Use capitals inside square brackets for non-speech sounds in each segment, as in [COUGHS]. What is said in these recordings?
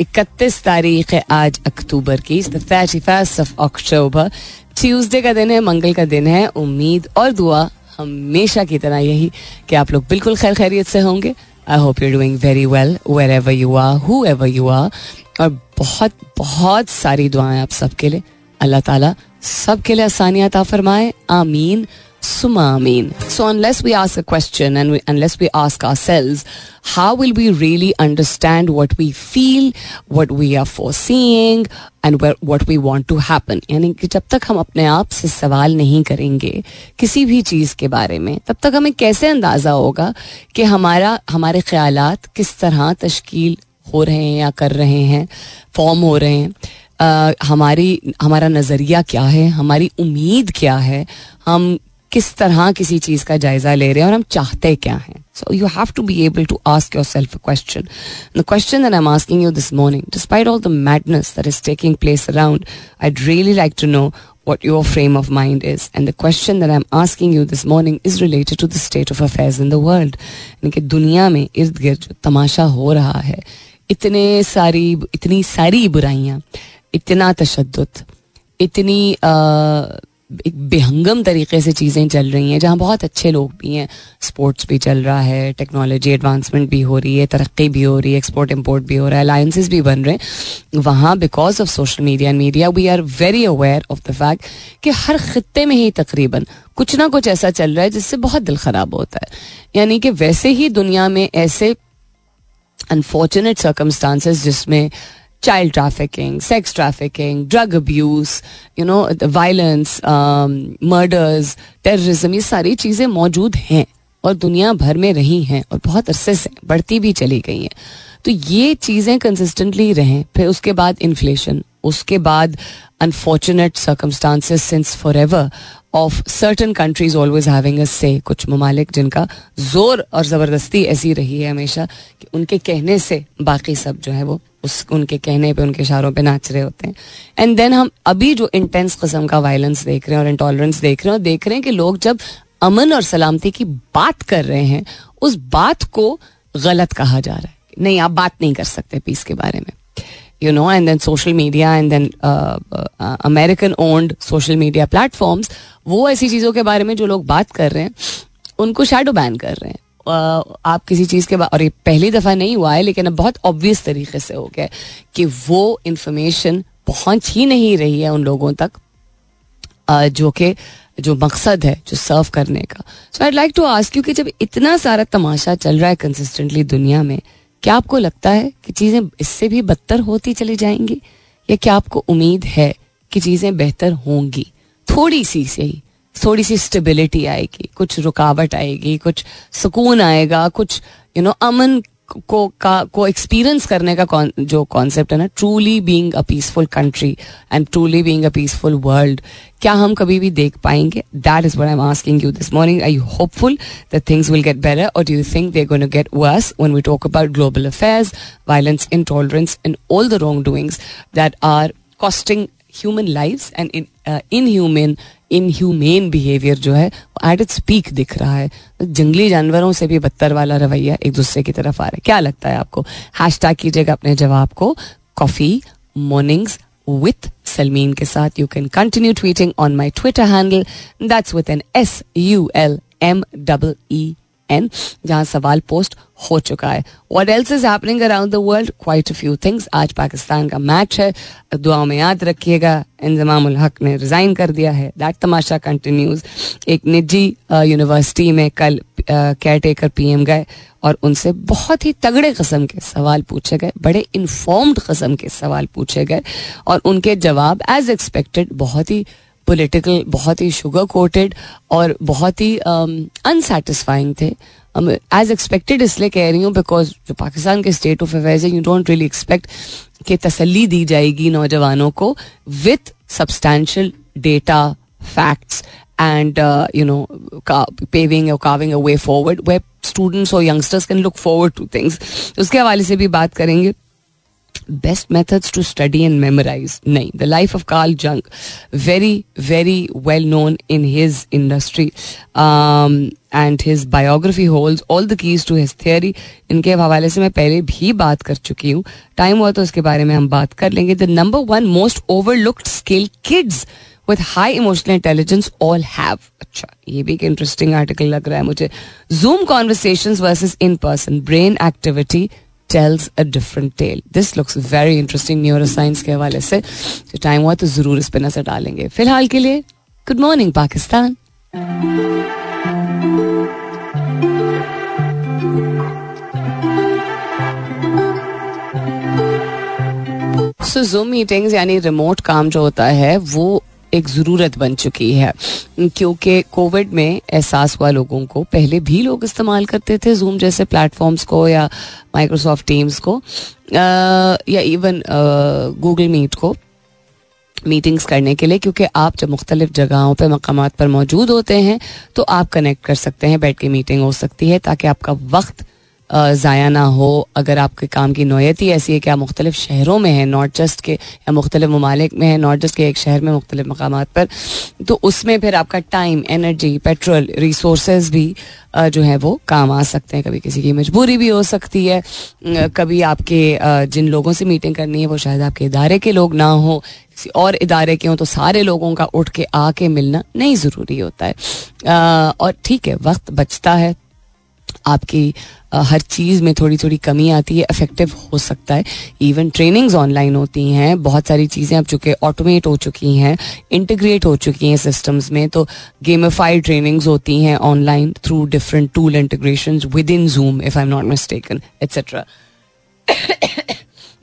इकतीस तारीख है आज अक्टूबर की thirty first of October Tuesday का दिन है, मंगल का दिन है, उम्मीद और दुआ हमेशा की तरह यही कि आप लोग बिल्कुल खैर खैरियत से होंगे। I hope you doing very well wherever you are whoever you are और बहुत बहुत सारी दुआएँ आप सबके लिए। अल्लाह ताला सबके लिए आसानियात फरमाए। आमीन। Summa Amin. So, unless we ask a question and we, unless we ask ourselves, how will we really understand what we feel, what we are foreseeing, and where, what we want to happen? यानी कि जब तक हम अपने आप से सवाल नहीं करेंगे किसी भी चीज़ के बारे में तब तक हमें कैसे अंदाज़ा होगा कि हमारा हमारे ख्यालात किस तरह तश्कील हो रहे हैं या कर रहे हैं फॉर्म हो रहे हैं Uh, हमारी हमारा नज़रिया क्या है हमारी उम्मीद क्या है हम किस तरह किसी चीज़ का जायजा ले रहे हैं और हम चाहते क्या हैं so you have to be able to ask yourself question the question that I am asking you this morning despite all the madness that is taking place around I really like to know what your frame of mind is. And the question that I'm asking you this morning is related to the state of affairs in the world. कि दुनिया में इर्द गिर्द जो तमाशा हो रहा है, इतने सारी, इतनी सारी बुराइयाँ, इतना तशद इतनी एक बेहंगम तरीके से चीज़ें चल रही हैं, जहाँ बहुत अच्छे लोग भी हैं। स्पोर्ट्स भी चल रहा है टेक्नोलॉजी एडवांसमेंट भी हो रही है, तरक्की भी हो रही है एक्सपोर्ट इम्पोर्ट भी हो रहा है अलायंसेस भी बन रहे हैं। वहाँ because of social media and media we are very aware of the fact कि हर खत्े में ही तकरीबन कुछ ना कुछ ऐसा चल रहा है, जिससे बहुत दिल ख़राब होता है। यानी कि वैसे ही दुनिया में ऐसे अनफॉर्चुनेट सर्कमस्टांसिस जिसमें child trafficking, sex trafficking, drug abuse you know violence murders terrorism, ये सारी चीज़ें मौजूद हैं और दुनिया भर में रही हैं और बहुत अरसे से बढ़ती भी चली गई हैं। तो ये चीज़ें कंसिस्टेंटली रहें फिर उसके बाद इन्फ्लेशन उसके बाद unfortunate circumstances since forever of certain countries always having a से कुछ ममालिक जिनका ज़ोर और ज़बरदस्ती ऐसी रही है हमेशा कि उनके कहने से बाकी सब जो है वो उस, उनके कहने पे, उनके इशारों पे नाच रहे होते हैं। एंड देन हम अभी जो इंटेंस कस्म का वायलेंस देख रहे हैं और इंटॉलरेंस देख रहे हैं, और देख रहे हैं कि लोग जब अमन और सलामती की बात कर रहे हैं, उस बात को गलत कहा जा रहा है नहीं, आप बात नहीं कर सकते पीस के बारे में। You know and then social media and then American owned social media platforms वो ऐसी चीज़ों के बारे में जो लोग बात कर रहे हैं, उनको शेडो बैन कर रहे हैं। आप किसी चीज़ के और ये पहली दफ़ा नहीं हुआ है, लेकिन अब बहुत ऑब्वियस तरीके से हो गया कि वो इंफॉर्मेशन पहुँच ही नहीं रही है उन लोगों तक जो कि, जो मकसद है, जो सर्व करने का। So I like to ask क्योंकि जब इतना सारा तमाशा चल रहा है कंसिस्टेंटली दुनिया में, क्या आपको लगता है कि चीज़ें इससे भी बदतर होती चली जाएँगी? या क्या आपको उम्मीद है कि चीज़ें बेहतर होंगी? थोड़ी सी से ही। थोड़ी सी स्टेबिलिटी आएगी कुछ रुकावट आएगी कुछ सुकून आएगा कुछ यू नो अमन को का को एक्सपीरियंस करने का कौन, जो कॉन्सेप्ट है ना truly being a peaceful country and truly being a peaceful world क्या हम कभी भी देख पाएँगे? That is what I am asking you this morning I hopeful that things will get better और do you think they going to get worse when we talk about global affairs violence intolerance and all the wrong doings that are costing human life and in in human in humane behaviour जो है at its peak दिख रहा है। जंगली जानवरों से भी बदतर वाला रवैया एक दूसरे की तरफ़ आ रहा है। क्या लगता है आपको? हैश टैग कीजिएगा अपने जवाब को। कॉफ़ी मॉर्निंग्स विथ सलमीन के साथ you can continue tweeting on my Twitter handle that's with N S U L M double E N जहाँ सवाल पोस्ट हो चुका है। What else is happening around the world quite a few things आज पाकिस्तान का match है। दुआ में याद रखिएगा। इंजमाम हक ने रिजाइन कर दिया है। दैट तमाशा कंटिन्यूज एक निजी यूनिवर्सिटी में कल केयर टेकर पी एम गए और उनसे बहुत ही तगड़े कस्म के सवाल पूछे गए। बड़े इन्फॉर्म्ड कस्म के सवाल पूछे गए और उनके जवाब एज एक्सपेक्टेड बहुत ही पॉलिटिकल बहुत ही शुगर कोटेड और बहुत ही अनसेटिस्फाइंग थे। एज एक्सपेक्टेड इसलिए कह रही हूँ बिकॉज़ जो पाकिस्तान के स्टेट ऑफ़ अफेयर्स है यू डोंट रियली एक्सपेक्ट कि तसली दी जाएगी नौजवानों को with substantial data facts and you know paving और carving a way forward way students और youngsters can look forward to things उसके हवाले से भी बात करेंगे। Best methods to study and memorise नहीं the life of Carl Jung very very well known in his industry and his biography hold all the keys to his theory इनके हवाले से मैं पहले भी बात कर चुकी हूँ। टाइम हुआ तो उसके बारे में हम बात कर लेंगे। The number one most overlooked skill kids with high emotional intelligence all have अच्छा ये भी एक इंटरेस्टिंग आर्टिकल लग रहा है मुझे। Zoom conversation versus in person brain activity tells a different tale this looks very interesting neuro के हवाले से. टाइम हुआ तो ज़रूर इस पर नज़र डालेंगे। फ़िलहाल के लिए good morning Pakistan so Zoom meetings यानी रिमोट काम जो होता है, वो एक ज़रूरत बन चुकी है। क्योंकि कोविड में एहसास हुआ लोगों को, पहले भी लोग इस्तेमाल करते थे जूम जैसे प्लेटफॉर्म्स को या माइक्रोसॉफ्ट टीम्स को या इवन गूगल मीट को मीटिंग्स करने के लिए, क्योंकि आप जब मुख्तलिफ़ जगहों पर मकाम पर मौजूद होते हैं तो आप कनेक्ट कर सकते हैं, बैठ के मीटिंग हो सकती है, ताकि आपका वक्त ज़ाया ना हो, अगर आपके काम की नोयत ही ऐसी है कि आप मुख्तलिफ़ शहरों में हैं नॉट जस्ट के, या मुख्तलिफ़ ममालिक में हैं नॉट जस्ट के एक शहर में मुख्तलिफ़ मकाम पर तो उसमें फिर आपका टाइम एनर्जी पेट्रोल रिसोर्स भी जो है वो काम आ सकते हैं। कभी किसी की मजबूरी भी हो सकती है। कभी आपके जिन लोगों से मीटिंग करनी है, वो शायद आपके इदारे के लोग ना हो। किसी और इदारे के हों तो सारे लोगों का उठ के आके मिलना नहीं ज़रूरी होता है। और ठीक है, वक्त बचता है आपकी हर चीज़ में थोड़ी थोड़ी कमी आती है इफ़ेक्टिव हो सकता है। इवन ट्रेनिंग्स ऑनलाइन होती हैं, बहुत सारी चीज़ें अब चुके ऑटोमेट हो चुकी हैं इंटीग्रेट हो चुकी हैं सिस्टम्स में तो गेमिफाइड ट्रेनिंग्स होती हैं online through different tool integration within Zoom if I am not mistaken etcetera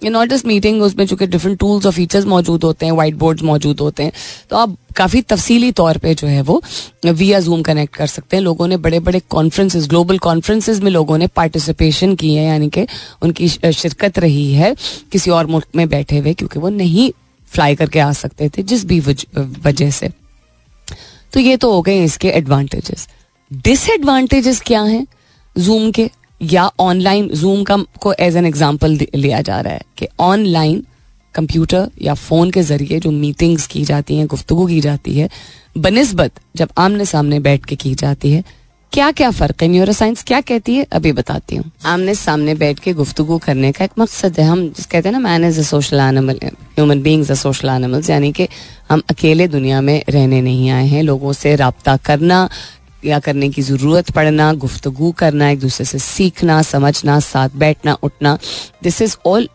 not just meeting उसमें चूँकि डिफरेंट टूल्स और फीचर्स मौजूद होते हैं वाइट बोर्ड्स मौजूद होते हैं। तो आप काफ़ी तफसीली तौर पे जो है वो विया जूम कनेक्ट कर सकते हैं। लोगों ने बड़े बड़े कॉन्फ्रेंसेज ग्लोबल कॉन्फ्रेंसेज में लोगों ने पार्टिसिपेशन की है, यानी कि उनकी शिरकत रही है किसी और मुल्क में बैठे हुए, क्योंकि वो नहीं फ्लाई करके आ सकते थे जिस भी वजह से। तो ये तो हो गए इसके एडवांटेजेस डिसएडवांटेजेस क्या हैं जूम के? या ऑनलाइन जूम का को एज एन एग्ज़ाम्पल लिया जा रहा है कि ऑनलाइन कंप्यूटर या फ़ोन के ज़रिए जो मीटिंग्स की जाती हैं, गुफ्तगु की जाती है, बनस्बत जब आमने सामने बैठ के की जाती है क्या क्या फ़र्क है? न्यूरो साइंस क्या कहती है? अभी बताती हूँ। आमने सामने बैठ के गुफ्तगु करने का एक मकसद है। हम जिस कहते हैं ना man is a social animal human beings a social animals यानी कि हम अकेले दुनिया में रहने नहीं आए हैं। लोगों से रबता करना या करने की ज़रूरत पड़ना, गुफ्तगु करना, एक दूसरे से सीखना, समझना, साथ बैठना, उठना। This is all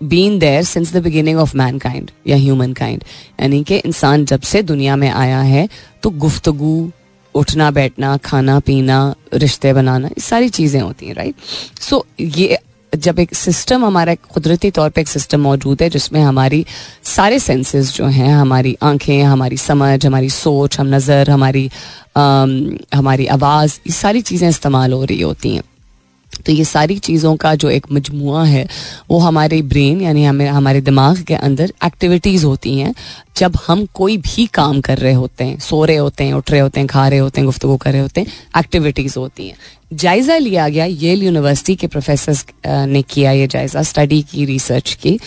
been there since the beginning of mankind या ह्यूमन काइंड यानी कि इंसान जब से दुनिया में आया है तो गुफ्तगु, उठना, बैठना, खाना, पीना, रिश्ते बनाना, ये सारी चीज़ें होती हैं राइट सो ये जब एक सिस्टम हमारा कुदरती तौर पे एक सिस्टम मौजूद है जिसमें हमारी सारे सेंसेस जो हैं हमारी आँखें हमारी समझ हमारी सोच हम नज़र हमारी आम, हमारी आवाज़ ये सारी चीज़ें इस्तेमाल हो रही होती हैं। तो ये सारी चीज़ों का जो एक मजमु है, वो हमारे ब्रेन यानी हमें, हमारे दिमाग के अंदर एक्टिविटीज़ होती हैं। जब हम कोई भी काम कर रहे होते हैं, सो रहे होते हैं, उठ रहे होते हैं, खा रहे होते हैं गुफ्तु कर रहे होते हैं एक्टिविटीज़ होती हैं। जायज़ा लिया गया येल यूनिवर्सिटी के प्रोफेसर ने किया ये जायज़ा स्टडी की रिसर्च की,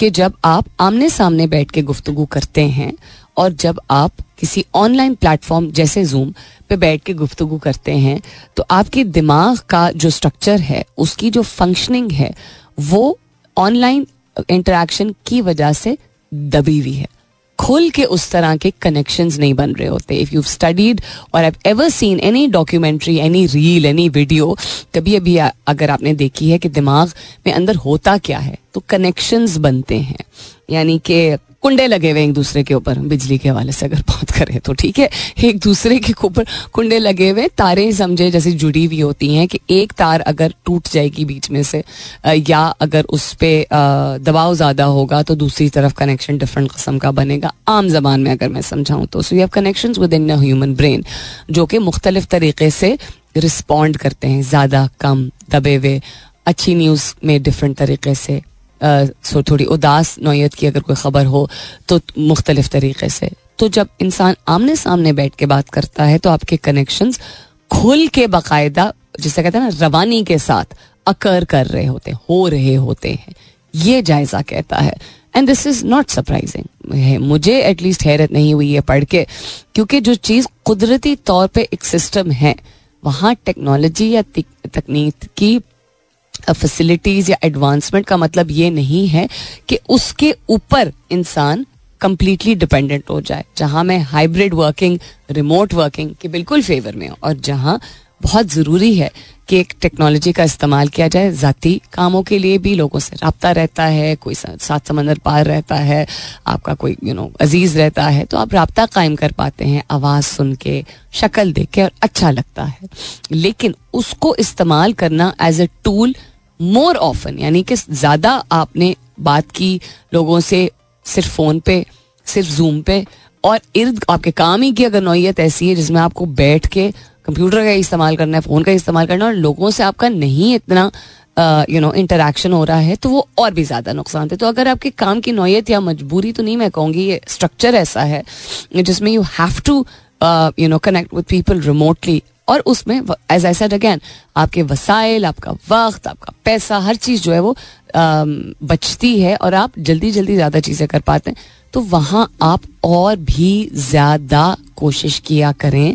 कि जब आप आमने सामने बैठ के गुफ्तु करते हैं और जब आप किसी ऑनलाइन प्लेटफॉर्म जैसे जूम पे बैठ के गुफ्तगु करते हैं तो आपके दिमाग का जो स्ट्रक्चर है, उसकी जो फंक्शनिंग है, वो ऑनलाइन इंटरेक्शन की वजह से दबी हुई है। खुल के उस तरह के कनेक्शंस नहीं बन रहे होते। इफ़ यू स्टडीड और have ever seen any documentary any reel any video कभी अभी अगर आपने देखी है कि दिमाग में अंदर होता क्या है तो कनेक्शंस बनते हैं। यानी कि कुंडे लगे हुए एक दूसरे के ऊपर, बिजली के हवाले से अगर बात करें तो ठीक है? एक दूसरे के ऊपर कुंडे लगे हुए तारे समझे जैसे जुड़ी हुई होती हैं कि एक तार अगर टूट जाएगी बीच में से या अगर उस पर दबाव ज़्यादा होगा तो दूसरी तरफ़ कनेक्शन डिफरेंट कस्म का बनेगा। आम जबान में अगर मैं समझाऊँ तो so you have connection within human brain जो कि मुख्तलिफ़ तरीके से रिस्पॉन्ड करते हैं, ज़्यादा कम, दबे हुए, अच्छी न्यूज़ में डिफरेंट तरीके से सो थोड़ी उदास नोयत की अगर कोई ख़बर हो तो मुख्तलिफ़ तरीके से। तो जब इंसान आमने सामने बैठ के बात करता है तो आपके कनेक्शंस खुल के बाकायदा, जिसे कहते हैं ना, रवानी के साथ अकर कर रहे होते हो रहे होते हैं। ये जायजा कहता है। And this is not surprising मुझे एटलीस्ट हैरत नहीं हुई है पढ़ के, क्योंकि जो चीज़ कुदरती तौर पे एक सिस्टम है, वहाँ टेक्नोलॉजी या तकनीक की फैसिलिटीज़ या एडवांसमेंट का मतलब ये नहीं है कि उसके ऊपर इंसान कंप्लीटली डिपेंडेंट हो जाए। जहाँ मैं हाइब्रिड वर्किंग रिमोट वर्किंग के बिल्कुल फेवर में हूँ और जहाँ बहुत ज़रूरी है कि एक टेक्नोलॉजी का इस्तेमाल किया जाए। ज़ाती कामों के लिए भी लोगों से रबता रहता है, कोई सात समंदर पार रहता है, आपका कोई यू नो अज़ीज़ रहता है तो आप रबता कायम कर पाते हैं, आवाज़ सुन के, शक्ल देख के और अच्छा लगता है। लेकिन उसको इस्तेमाल करना as a tool more often यानी कि ज़्यादा आपने बात की लोगों से, सिर्फ़ फ़ोन पे, सिर्फ़ जूम पे, और इर्द आपके काम ही की अगर नौीयत ऐसी है जिसमें आपको बैठ के कंप्यूटर का इस्तेमाल करना है फ़ोन का इस्तेमाल करना है, और लोगों से आपका नहीं इतना यू नो इंटरेक्शन हो रहा है तो वो और भी ज़्यादा नुकसान थे। तो अगर आपके काम की नौीयत या मजबूरी तो नहीं मैं कहूँगी, ये स्ट्रक्चर ऐसा है जिसमें you have to you know connect with people remotely और उसमें एज आई सेड अगैन आपके वसाइल, आपका वक्त, आपका पैसा, हर चीज़ जो है वो बचती है और आप जल्दी जल्दी ज़्यादा चीज़ें कर पाते हैं। तो वहाँ आप और भी ज़्यादा कोशिश किया करें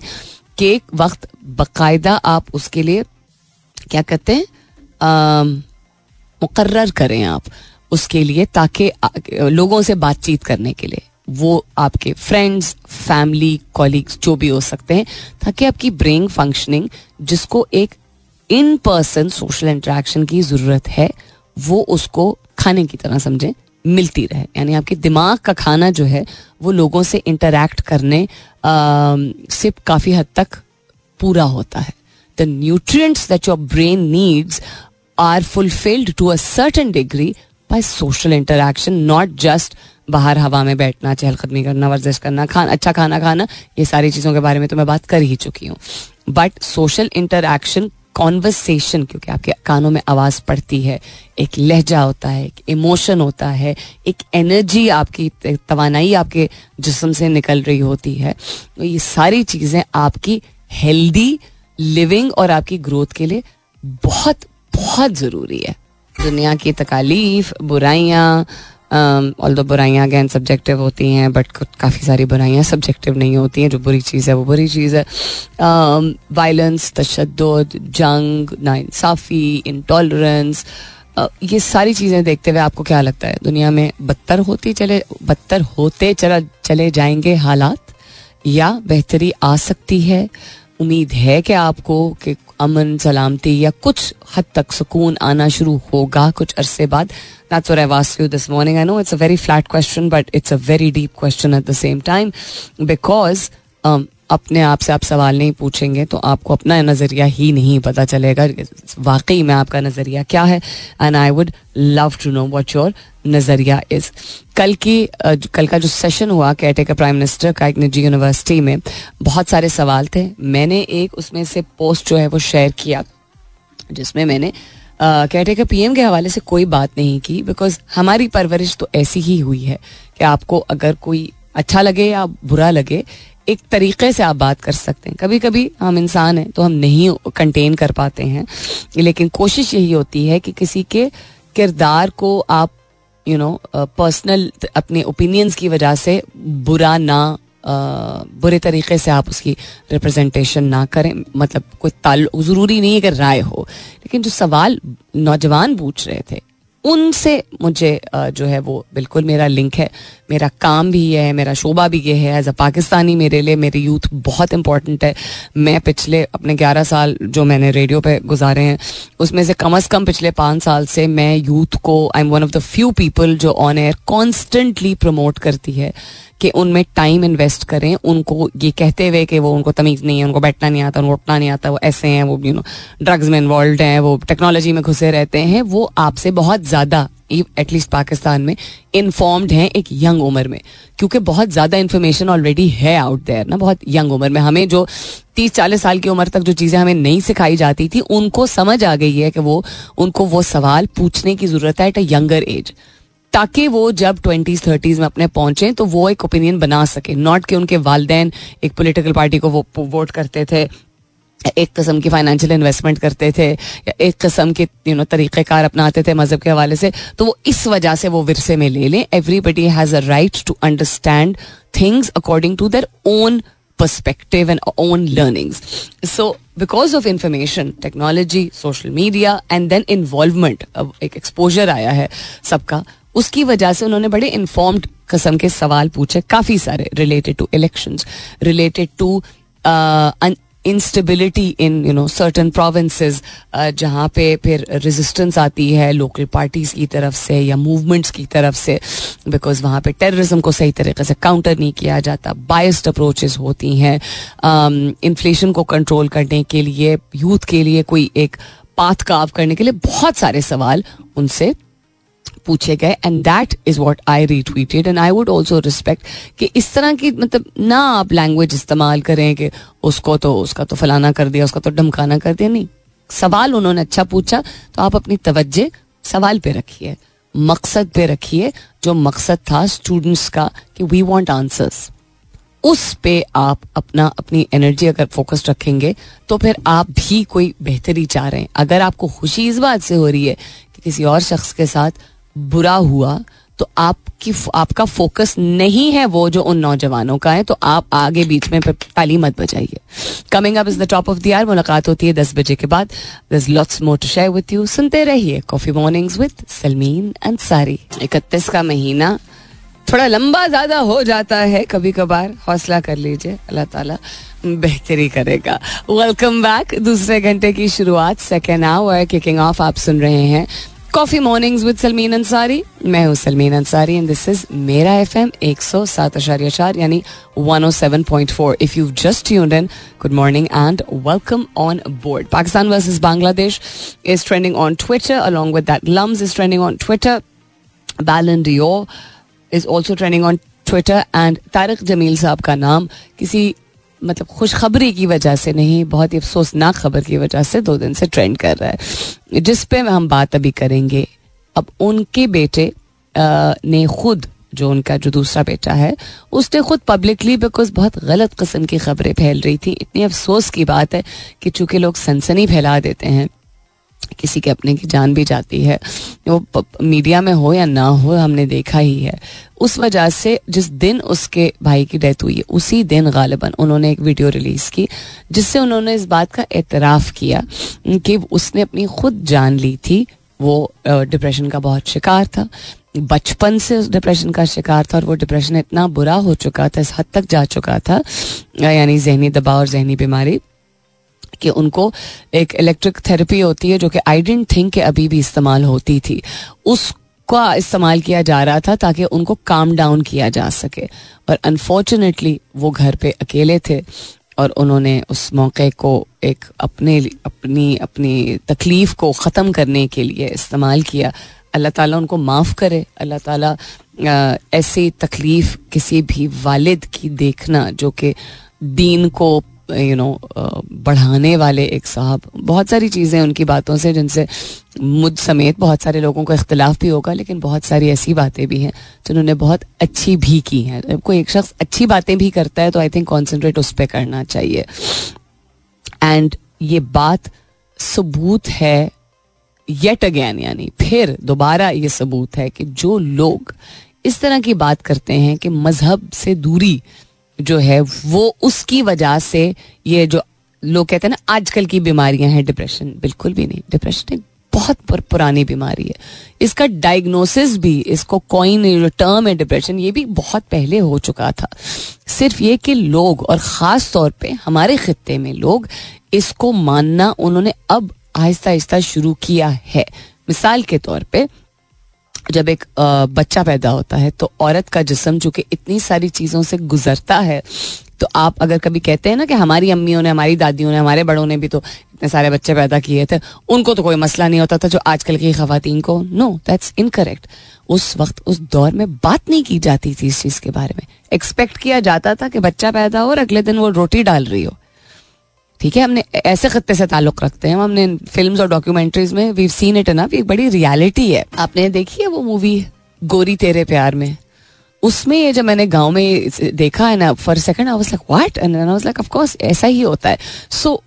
कि वक्त बाकायदा आप उसके लिए, क्या कहते हैं मुकर्र करें आप उसके लिए, ताकि लोगों से बातचीत करने के लिए। वो आपके फ्रेंड्स फैमिली कॉलीग्स जो भी हो सकते हैं, ताकि आपकी ब्रेन फंक्शनिंग जिसको एक इन पर्सन सोशल इंटरेक्शन की ज़रूरत है, वो उसको खाने की तरह समझें, मिलती रहे। यानी आपके दिमाग का खाना जो है, वो लोगों से इंटरेक्ट करने से काफ़ी हद तक पूरा होता है। The nutrients that your brain needs are fulfilled to a certain degree by social interaction not just बाहर हवा में बैठना, चहलकदमी करना, वर्जिश करना, खाना अच्छा खाना खाना, ये सारी चीज़ों के बारे में तो मैं बात कर ही चुकी हूँ। बट सोशल इंटरेक्शन कॉन्वर्सेशन क्योंकि आपके कानों में आवाज़ पड़ती है, एक लहजा होता है, एक इमोशन होता है, एक एनर्जी आपकी तोानाई आपके जिसम से निकल रही होती है। तो ये सारी चीज़ें आपकी हेल्दी लिविंग और आपकी ग्रोथ के लिए बहुत बहुत ज़रूरी है। दुनिया की तकालीफ, बुराइयाँ ऑल दो बुराइयाँ अगैन सब्जेक्टिव होती हैं बट काफ़ी सारी बुराइयाँ सब्जेक्टिव नहीं होती हैं, जो बुरी चीज़ है, वो बुरी चीज़ है। वायलेंस तशद जंग, नाइंसाफ़ी इंटॉलरेंस ये सारी चीज़ें देखते हुए आपको क्या लगता है? दुनिया में बदतर होती चले, बदतर होते चला, चले जाएँगे हालात? या बेहतरी आ सकती है? उम्मीद है कि आपको कि अमन, सलामती या कुछ हद तक सुकून आना शुरू होगा कुछ अरसे बाद। That's what I've asked you this morning. I know it's a very flat question, but it's a very deep question at the same time. Because um, अपने आप से आप सवाल नहीं पूछेंगे तो आपको अपना नज़रिया ही नहीं पता चलेगा। वाकई में आपका नज़रिया क्या है? And I would love to know what your नज़रिया इज़ कल की कल का जो सेशन हुआ केयर प्राइम मिनिस्टर का एक निजी यूनिवर्सिटी में बहुत सारे सवाल थे। मैंने एक उसमें से पोस्ट जो है वो शेयर किया जिसमें मैंने केयर पीएम के हवाले से कोई बात नहीं की बिकॉज़ हमारी परवरिश तो ऐसी ही हुई है कि आपको अगर कोई अच्छा लगे या बुरा लगे, एक तरीके से आप बात कर सकते हैं। कभी कभी हम इंसान हैं तो हम नहीं कंटेन कर पाते हैं, लेकिन कोशिश यही होती है कि किसी के किरदार को आप यू नो पर्सनल अपने ओपिनियंस की वजह से बुरा ना बुरे तरीके से आप उसकी रिप्रेजेंटेशन ना करें। मतलब कोई ताल्लुक ज़रूरी नहीं है कि राय हो। लेकिन जो सवाल नौजवान पूछ रहे थे, उनसे मुझे जो है वो बिल्कुल मेरा लिंक है। मेरा काम भी है, मेरा शोबा भी ये है। एज अ पाकिस्तानी मेरे लिए मेरी यूथ बहुत इंपॉर्टेंट है। मैं पिछले अपने ग्यारह साल जो मैंने रेडियो पे गुजारे हैं, उसमें से कम अज़ कम पिछले पाँच साल से मैं यूथ को I am one of the few people जो ऑन एयर कॉन्स्टेंटली प्रमोट करती है। कि उनमें टाइम इन्वेस्ट करें, उनको ये कहते हुए कि वो उनको तमीज़ नहीं है, उनको बैठना नहीं आता, उनको उठना नहीं आता, वो ऐसे हैं, वो यू नो ड्रग्स में इन्वॉल्व हैं, वो टेक्नोलॉजी में घुसे रहते हैं, वो आपसे बहुत ज़्यादा एटलीस्ट पाकिस्तान में इन्फॉर्म्ड हैं एक यंग उम्र में। क्योंकि बहुत ज़्यादा इन्फॉर्मेशन ऑलरेडी है आउट देयर ना, बहुत यंग उम्र में। हमें जो तीस चालीस साल की उम्र तक जो चीज़ें हमें नहीं सिखाई जाती थी, उनको समझ आ गई है कि वो, उनको वो सवाल पूछने की ज़रूरत है एट अ यंगर एज ताकि वो जब ट्वेंटीज थर्टीज में अपने पहुँचे तो वो एक ओपिनियन बना सके नॉट कि उनके वालदेन एक पोलिटिकल पार्टी को वो वोट करते थे एक कस्म की फाइनेंशियल इन्वेस्टमेंट करते थे या एक कस्म के यू नो तरीक़ेकार अपनाते थे मज़हब के हवाले से तो वो इस वजह से वो विरसे में ले लें everybody has a right to understand things according to their own perspective and own learnings. So, because of information, technology, social media, and then involvement, एक exposure आया है सबका उसकी वजह से उन्होंने बड़े इन्फॉर्म्ड कस्म के सवाल पूछे काफ़ी सारे related to elections related to instability in you know certain provinces जहाँ पे फिर रेजिस्टेंस आती है लोकल पार्टीज़ की तरफ़ से या मूवमेंट्स की तरफ़ से बिकॉज़ वहाँ पे टेररिज्म को सही तरीके से काउंटर नहीं किया जाता बायस्ड अप्रोचेस होती हैं इन्फ्लेशन um, को कंट्रोल करने के लिए यूथ के लिए कोई एक पाथ काव करने के लिए बहुत सारे सवाल उनसे पूछे गए and that is what I retweeted and I would also respect कि इस तरह की मतलब ना आप लैंग्वेज इस्तेमाल करें कि उसको तो उसका तो फलाना कर दिया, उसका तो धमकाना कर दिया, नहीं। सवाल उन्होंने अच्छा पूछा तो आप अपनी तवज्जे सवाल पे रखिए, मकसद पे रखिए, जो मकसद था स्टूडेंट्स का कि वी वॉन्ट आंसर्स उस पे आप अपना, अपनी एनर्जी अगर फोकस रखेंगे तो फिर आप भी कोई बेहतरी चाह रहे हैं। अगर आपको खुशी इस बात से हो रही है कि किसी और शख्स के साथ बुरा हुआ तो आपकी आपका फोकस नहीं है वो जो उन नौजवानों का है तो आप आगे बीच में ताली मत बजाइए। Coming up is the top of the year मुलाकात होती है दस बजे के बाद। There's lots more to share with you सुनते रहिए coffee mornings with Salmeen Ansari इकतीस का महीना थोड़ा लंबा ज़्यादा हो जाता है कभी कभार हौसला कर लीजिए, अल्लाह ताला बेहतरी करेगा। वेलकम बैक दूसरे घंटे की शुरुआत सेकेंड आवर किकिंग ऑफ़ आप सुन रहे हैं coffee mornings with Salmeen Ansari मैं हूँ Salmeen Ansari and this is मेरा एफ़ एम एक सौ सात अशारिया चार यानी one O seven point four if you just tuned in good morning and welcome on board Pakistan versus Bangladesh is trending on Twitter along with that LUMS is trending on Twitter Ballon d'Or is also trending on Twitter and Tariq Jameel साहब का नाम किसी मतलब खुशखबरी की वजह से नहीं, बहुत ही अफसोसनाक खबर की वजह से दो दिन से ट्रेंड कर रहा है। जिस पे हम बात अभी करेंगे, अब उनके बेटे ने खुद, जो उनका जो दूसरा बेटा है, उसने खुद पब्लिकली बिकॉज़ बहुत गलत किस्म की खबरें फैल रही थी। इतनी अफसोस की बात है कि चूँकि लोग सनसनी फैला देते हैं। किसी के अपने की जान भी जाती है। वो मीडिया में हो या ना हो, हमने देखा ही है। उस वजह से जिस दिन उसके भाई की डेथ हुई है उसी दिन गालिबा उन्होंने एक वीडियो रिलीज़ की, जिससे उन्होंने इस बात का एतराफ़ किया कि उसने अपनी खुद जान ली थी। वो डिप्रेशन का बहुत शिकार था। बचपन से उस डिप्रेशन का शिकार था और वो डिप्रेशन इतना बुरा हो चुका था, इस हद तक जा चुका था यानी जहनी दबाव और जहनी बीमारी। कि उनको एक इलेक्ट्रिक थेरेपी होती है, जो कि आई डेंट थिंक कि अभी भी इस्तेमाल होती थी। उसका इस्तेमाल किया जा रहा था ताकि उनको काम डाउन किया जा सके। और अनफॉर्चुनेटली वो घर पे अकेले थे और उन्होंने उस मौके को एक अपने अपनी अपनी तकलीफ़ को ख़त्म करने के लिए इस्तेमाल किया। अल्लाह ताला उनको माफ़ करे। अल्लाह ताला ऐसी तकलीफ़ किसी भी वालिद की देखना जो कि दीन को यू नो बढ़ाने वाले एक साहब। बहुत सारी चीज़ें उनकी बातों से जिनसे मुझ समेत बहुत सारे लोगों को इख्तलाफ भी होगा, लेकिन बहुत सारी ऐसी बातें भी हैं जिन्होंने बहुत अच्छी भी की हैं। जब कोई एक शख्स अच्छी बातें भी करता है तो आई थिंक कॉन्सेंट्रेट उस पर करना चाहिए। एंड ये बात सबूत है येट अगैन यानी फिर दोबारा ये सबूत है कि जो लोग इस तरह की बात करते हैं कि मज़हब से दूरी जो है वो उसकी वजह से ये जो लोग कहते हैं ना आजकल की बीमारियाँ हैं डिप्रेशन बिल्कुल भी नहीं। डिप्रेशन एक बहुत पुर, पुरानी बीमारी है। इसका डायग्नोसिस भी इसको कॉइन टर्म है डिप्रेशन ये भी बहुत पहले हो चुका था। सिर्फ़ ये कि लोग और ख़ास तौर पे हमारे खत्े में लोग इसको मानना उन्होंने अब आहिस्ता आहिस्ता शुरू किया है। मिसाल के तौर पे जब एक बच्चा पैदा होता है तो औरत का जिसम चूँकि इतनी सारी चीज़ों से गुजरता है तो आप अगर कभी कहते हैं ना कि हमारी अम्मियों ने, हमारी दादियों ने, हमारे बड़ों ने भी तो इतने सारे बच्चे पैदा किए थे, उनको तो कोई मसला नहीं होता था जो आजकल की खातन को। नो दैट्स इनकरेक्ट उस वक्त, उस दौर में बात नहीं की जाती थी इस चीज़ के बारे में। एक्सपेक्ट किया जाता था कि बच्चा पैदा हो और अगले दिन वो रोटी डाल रही हो। ठीक है? हमने ऐसे खत्ते से ताल्लुक रखते हैं। हमने फिल्म्स और डॉक्यूमेंट्रीज में वी सीन इट ना एक बड़ी रियलिटी है। आपने देखी है वो मूवी गोरी तेरे प्यार में? उसमें ये जब मैंने गाँव में देखा है ना for second I was like what and I was like of course ऐसा ही होता है. सो so,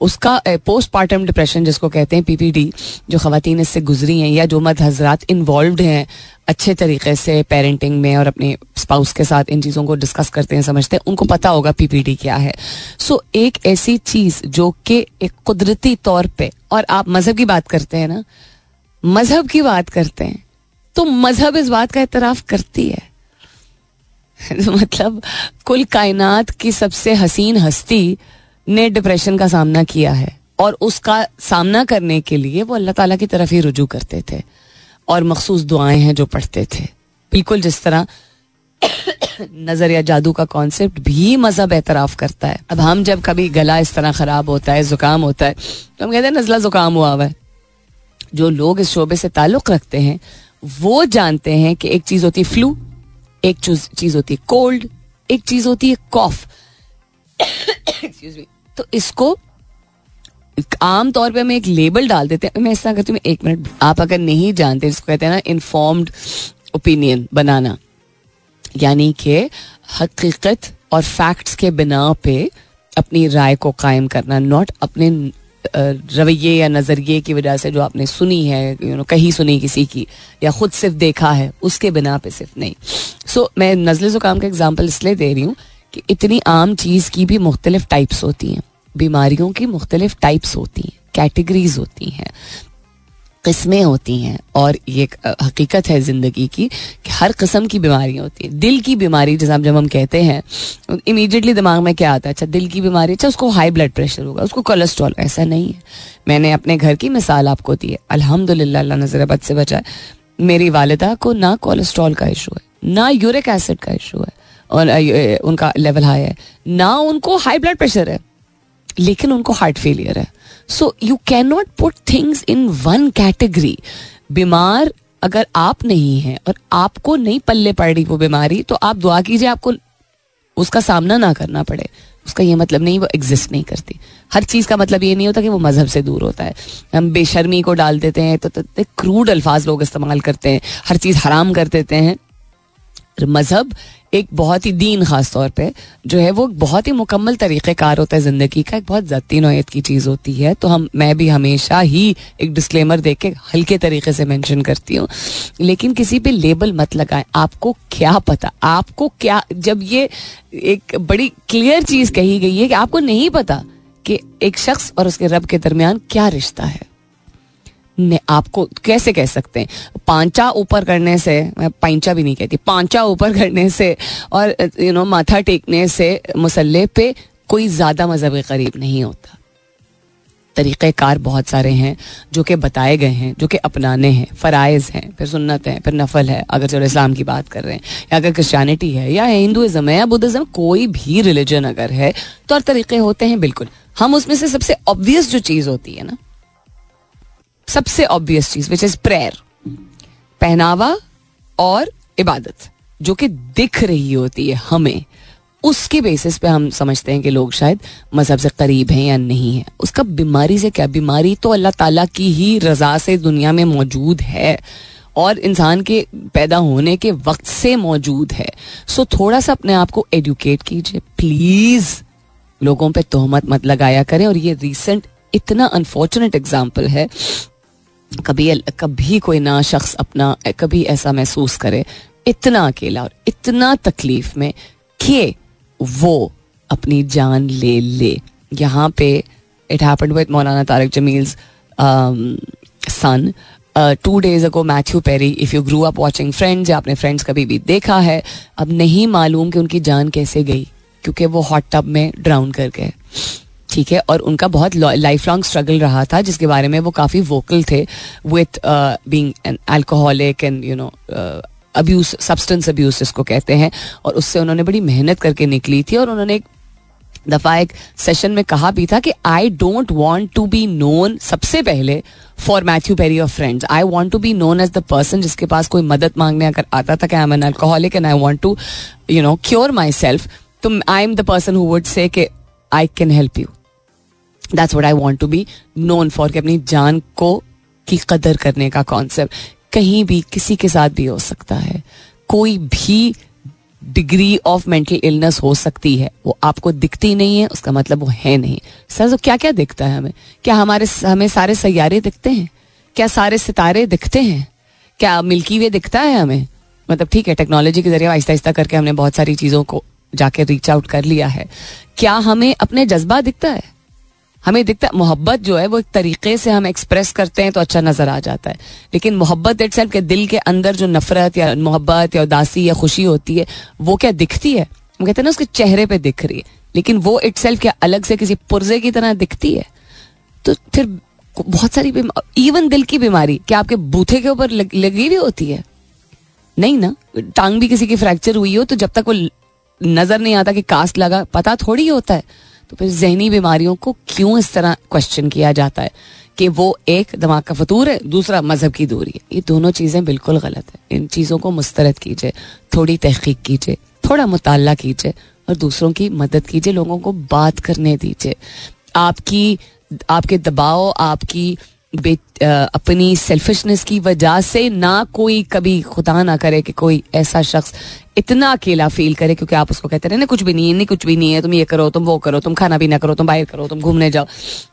उसका पोस्टमार्टम डिप्रेशन जिसको कहते हैं पीपीडी जो खातन इससे गुजरी हैं या जो मद हजरात इन्वॉल्व हैं अच्छे तरीके से पेरेंटिंग में और अपने स्पाउस के साथ इन चीज़ों को डिस्कस करते हैं समझते हैं उनको पता होगा पीपीडी क्या है। सो so, एक ऐसी चीज़ जो कि एक कुदरती तौर पे और आप मज़हब की बात करते हैं ना मज़हब की बात करते हैं तो मज़हब इस बात का एतराफ़ करती है। [LAUGHS] मतलब कुल कायनात की सबसे हसीन हस्ती ने डिप्रेशन का सामना किया है और उसका सामना करने के लिए वो अल्लाह ताला की तरफ़ ही रुजू करते थे। और मखसूस दुआएँ हैं जो पढ़ते थे। बिल्कुल जिस तरह [COUGHS] नज़र या जादू का कॉन्सेप्ट भी मज़हब एतराफ करता है। अब हम जब कभी गला इस तरह खराब होता है, जुकाम होता है तो हम कहते हैं, नजला जुकाम हुआ हुआ है। जो लोग इस शोबे से ताल्लुक रखते हैं, वो जानते हैं कि एक चीज़ होती है फ्लू एक चीज़ होती है कोल्ड एक चीज़ होती है कॉफ एक्सक्यूज [COUGHS] तो इसको आम तौर पे हमें एक लेबल डाल देते हैं। मैं ऐसा करती हूँ एक मिनट आप अगर नहीं जानते जिसको कहते हैं ना इन्फॉर्म्ड ओपिनियन बनाना। यानी कि हकीकत और फैक्ट्स के बिना पे अपनी राय को कायम करना नॉट अपने रवैये या नज़रिए की वजह से जो आपने सुनी है यू नो कहीं सुनी किसी की या खुद सिर्फ़ देखा है उसके बिना पे सिर्फ़ नहीं। सो so, मैं नजले ज़ुकाम का एग्ज़ाम्पल इसलिए दे रही हूँ कि इतनी आम चीज़ की भी मुख्तलिफ़ टाइप्स होती हैं। बीमारियों की मुख्तलिफ़ टाइप्स होती हैं कैटेगरीज होती हैं, किस्में होती हैं और ये हकीकत है ज़िंदगी की कि हर किस्म की बीमारियाँ होती हैं। दिल की बीमारी, जैसे जब हम कहते हैं इमीडिएटली दिमाग में क्या आता है? अच्छा दिल की बीमारी अच्छा उसको हाई ब्लड प्रेशर होगा, उसको कोलेस्ट्रॉल ऐसा नहीं है। मैंने अपने घर की मिसाल आपको दी है। अल्हम्दुलिल्लाह, अल्लाह नज़र बद से बचाए। मेरी वालदा को ना कोलेस्ट्रॉल का इशू है, ना यूरिक एसिड का इशू है, और उनका लेवल हाई है, ना उनको हाई ब्लड प्रेशर है। लेकिन उनको हार्ट फेलियर है। So you can not put things in one category बीमार अगर आप नहीं हैं और आपको नहीं पल्ले पड़ रही वो बीमारी तो आप दुआ कीजिए आपको उसका सामना ना करना पड़े। उसका ये मतलब नहीं वो एग्जिस्ट नहीं करती। हर चीज़ का मतलब ये नहीं होता कि वो मज़हब से दूर होता है। हम बेशर्मी को डाल देते हैं तो, तो, तो क्रूड अल्फाज लोग इस्तेमाल करते हैं हर चीज़ हराम कर देते हैं। मज़हब एक बहुत ही दीन खास तौर पे जो है वो बहुत ही मुकम्मल तरीक़ेकार होता है ज़िंदगी का, एक बहुत ज़ाती नोयत की चीज़ होती है। तो हम, मैं भी हमेशा ही एक डिस्क्लेमर दे के हल्के तरीके से मेंशन करती हूँ। लेकिन किसी पे लेबल मत लगाएँ। आपको क्या पता? आपको क्या, जब ये एक बड़ी क्लियर चीज़ कही गई है कि आपको नहीं पता कि एक शख्स और उसके रब के दरमियान क्या रिश्ता है। आपको कैसे कह सकते हैं? पांचा ऊपर करने से, मैं पांचा भी नहीं कहती, पांचा ऊपर करने से और यू नो माथा टेकने से मुसल्ले पे कोई ज़्यादा मज़हब करीब नहीं होता। तरीक़ेकार बहुत सारे हैं जो कि बताए गए हैं, जो कि अपनाने हैं, फ़राइज़ हैं, फिर सुन्नत हैं, फिर नफल है, अगर चलो इस्लाम की बात कर रहे हैं, या अगर क्रिश्चानिटी है, या हिंदुज़म है, या बुद्धिज़्म कोई भी रिलीजन अगर है तो और तरीके होते हैं बिल्कुल। हम उसमें से सबसे ऑब्वियस जो चीज़ होती है ना सबसे ऑब्वियस चीज़ विच इज़ प्रेयर पहनावा और इबादत, जो कि दिख रही होती है हमें। उसके बेसिस पे हम समझते हैं कि लोग शायद मज़हब से करीब हैं या नहीं है। उसका बीमारी से क्या? बीमारी तो अल्लाह ताला की ही रजा से दुनिया में मौजूद है और इंसान के पैदा होने के वक्त से मौजूद है। सो थोड़ा सा अपने आप को एडुकेट कीजिए। प्लीज़ लोगों पे तोहमत मत लगाया करें और ये रिसेंट इतना अनफॉर्चुनेट एग्ज़ाम्पल है कभी कभी कोई ना शख्स अपना, कभी ऐसा महसूस करे, इतना अकेला और इतना तकलीफ़ में कि वो अपनी जान ले ले। यहाँ पे it happened with Maulana Tariq Jameel's son two days ago Matthew Perry if you grew up watching Friends या अपने फ्रेंड्स कभी भी देखा है, अब नहीं मालूम कि उनकी जान कैसे गई, क्योंकि वो हॉट टब में ड्राउन कर गए। ठीक है, और उनका बहुत लाइफ लॉन्ग स्ट्रगल रहा था, जिसके बारे में वो काफ़ी वोकल थे with being an alcoholic and you know abuse substance abuse जिसको कहते हैं, और उससे उन्होंने बड़ी मेहनत करके निकली थी, और उन्होंने एक दफ़ा एक सेशन में कहा भी था कि I don't want to be known सबसे पहले for Matthew Perry of Friends I want to be known as the person जिसके पास कोई मदद मांगने अगर आता था कि I am an alcoholic and I want to you know cure myself तो I am the person who would say I can help you that's what I want to be known for कि अपनी जान को, की कदर करने का concept कहीं भी किसी के साथ भी हो सकता है। कोई भी डिग्री ऑफ़ मेंटल इलनेस हो सकती है। वो आपको दिखती नहीं है, उसका मतलब वो है नहीं। सर तो क्या क्या दिखता है हमें? क्या हमारे हमें सारे सैारे दिखते हैं? क्या सारे सितारे दिखते हैं? क्या मिल्की वे दिखता है हमें? मतलब ठीक है टेक्नोलॉजी के ज़रिए आहिस्ता आहिस्ता करके हमने बहुत सारी चीज़ों को जाके रीच आउट कर लिया है। क्या हमें अपने जज्बा दिखता है? हमें दिखता है मोहब्बत जो है वो एक तरीके से हम एक्सप्रेस करते हैं तो अच्छा नज़र आ जाता है। लेकिन मोहब्बत इट के दिल के अंदर जो नफरत या मोहब्बत या उदासी या खुशी होती है वो क्या दिखती है? हम कहते हैं ना उसके चेहरे पे दिख रही है। लेकिन वो इट क्या अलग से किसी पुर्जे की तरह दिखती है? तो फिर बहुत सारी इवन दिल की बीमारी क्या आपके बूथे के ऊपर लग, हुई होती है? नहीं ना? टांग भी किसी की फ्रैक्चर हुई हो तो जब तक वो नज़र नहीं आता कि कास्ट लगा पता थोड़ी होता है। तो फिर जहनी बीमारियों को क्यों इस तरह क्वेश्चन किया जाता है? कि वो एक दिमाग का फतूर है, दूसरा मज़हब की दूरी है। ये दोनों चीज़ें बिल्कुल गलत है। इन चीज़ों को मुस्तरद कीजिए, थोड़ी तहकीक कीजिए, थोड़ा मुताल कीजिए और दूसरों की मदद कीजिए, लोगों को बात करने दीजिए। आपकी, आपके दबाव, आपकी अपनी सेल्फिशनेस की वजह से ना कोई कभी खुदा ना करे कि कोई ऐसा शख्स इतना अकेला फील करे, क्योंकि आप उसको कहते रहे ना कुछ भी नहीं है, नहीं, कुछ भी नहीं है, तुम ये करो, तुम वो करो, तुम खाना भी ना करो, तुम बाहर करो, तुम घूमने जाओ।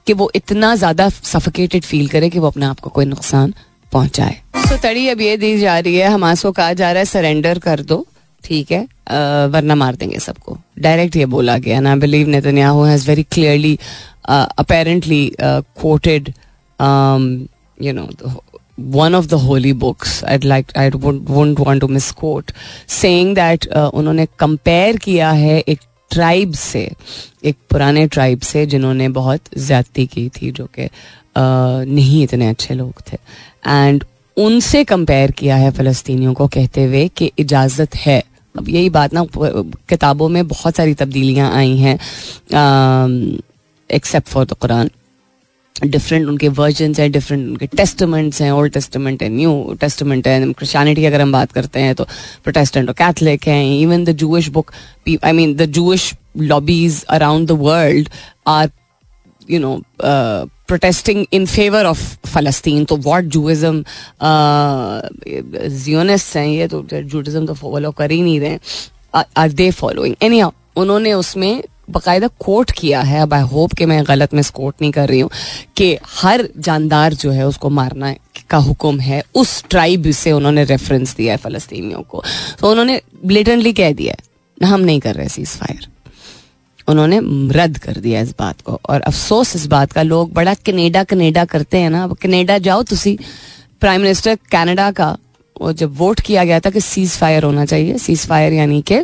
कि वो इतना ज़्यादा सफोकेटेड फील करे कि वो अपने आप को कोई नुकसान पहुँचाए। तो तड़ी अब ये दी जा रही है, हमास को कहा जा रहा है सरेंडर कर दो, ठीक है? वरना मार देंगे सबको। डायरेक्ट ये बोला गया ना believe Netanyahu has very clearly apparently quoted you know, the, one of the holy books. I'd like I wouldn't, wouldn't want to misquote, saying that uh, उन्होंने कंपेयर किया है एक ट्राइब से एक पुराने ट्राइब से जिन्होंने बहुत ज्यादती की थी जो कि नहीं इतने अच्छे लोग थे एंड उनसे कंपेयर किया है फ़लस्तीनियों को कहते हुए कि इजाज़त है अब यही बात ना किताबों में बहुत सारी तब्दीलियाँ आई हैं except for the Quran different उनके वर्जन हैं डिफरेंट उनके टेस्टमेंट्स हैं ओल्ड टेस्टमेंट है न्यू टेस्टमेंट है। क्रिश्चियनिटी अगर हम बात करते हैं तो प्रोटेस्टेंट और कैथलिक हैं। Even the Jewish book I mean the Jewish lobbies around the world are you know protesting in favour of फलस्तीन तो वॉट जूइज्म जियोनिस्ट हैं ये तो जूडिज्म तो फॉलो कर ही नहीं रहे आर दे फॉलोइंग एनी उन्होंने उसमें बाकायदा कोट किया है। अब आई होप कि मैं गलत में कोट नहीं कर रही हूँ कि हर जानदार जो है उसको मारना का हुक्म है। उस ट्राइब से उन्होंने रेफरेंस दिया है फलस्तीनियों को। तो उन्होंने ब्लेटेंटली कह दिया है, हम नहीं कर रहे सीज फायर उन्होंने रद्द कर दिया इस बात को। और अफसोस इस बात का, लोग बड़ा कनेडा कनेडा करते हैं ना। अब कनेडा जाओ तुसी प्राइम मिनिस्टर कनाडा का वो जब वोट किया गया था कि सीज फायर होना चाहिए। सीज फायर यानी कि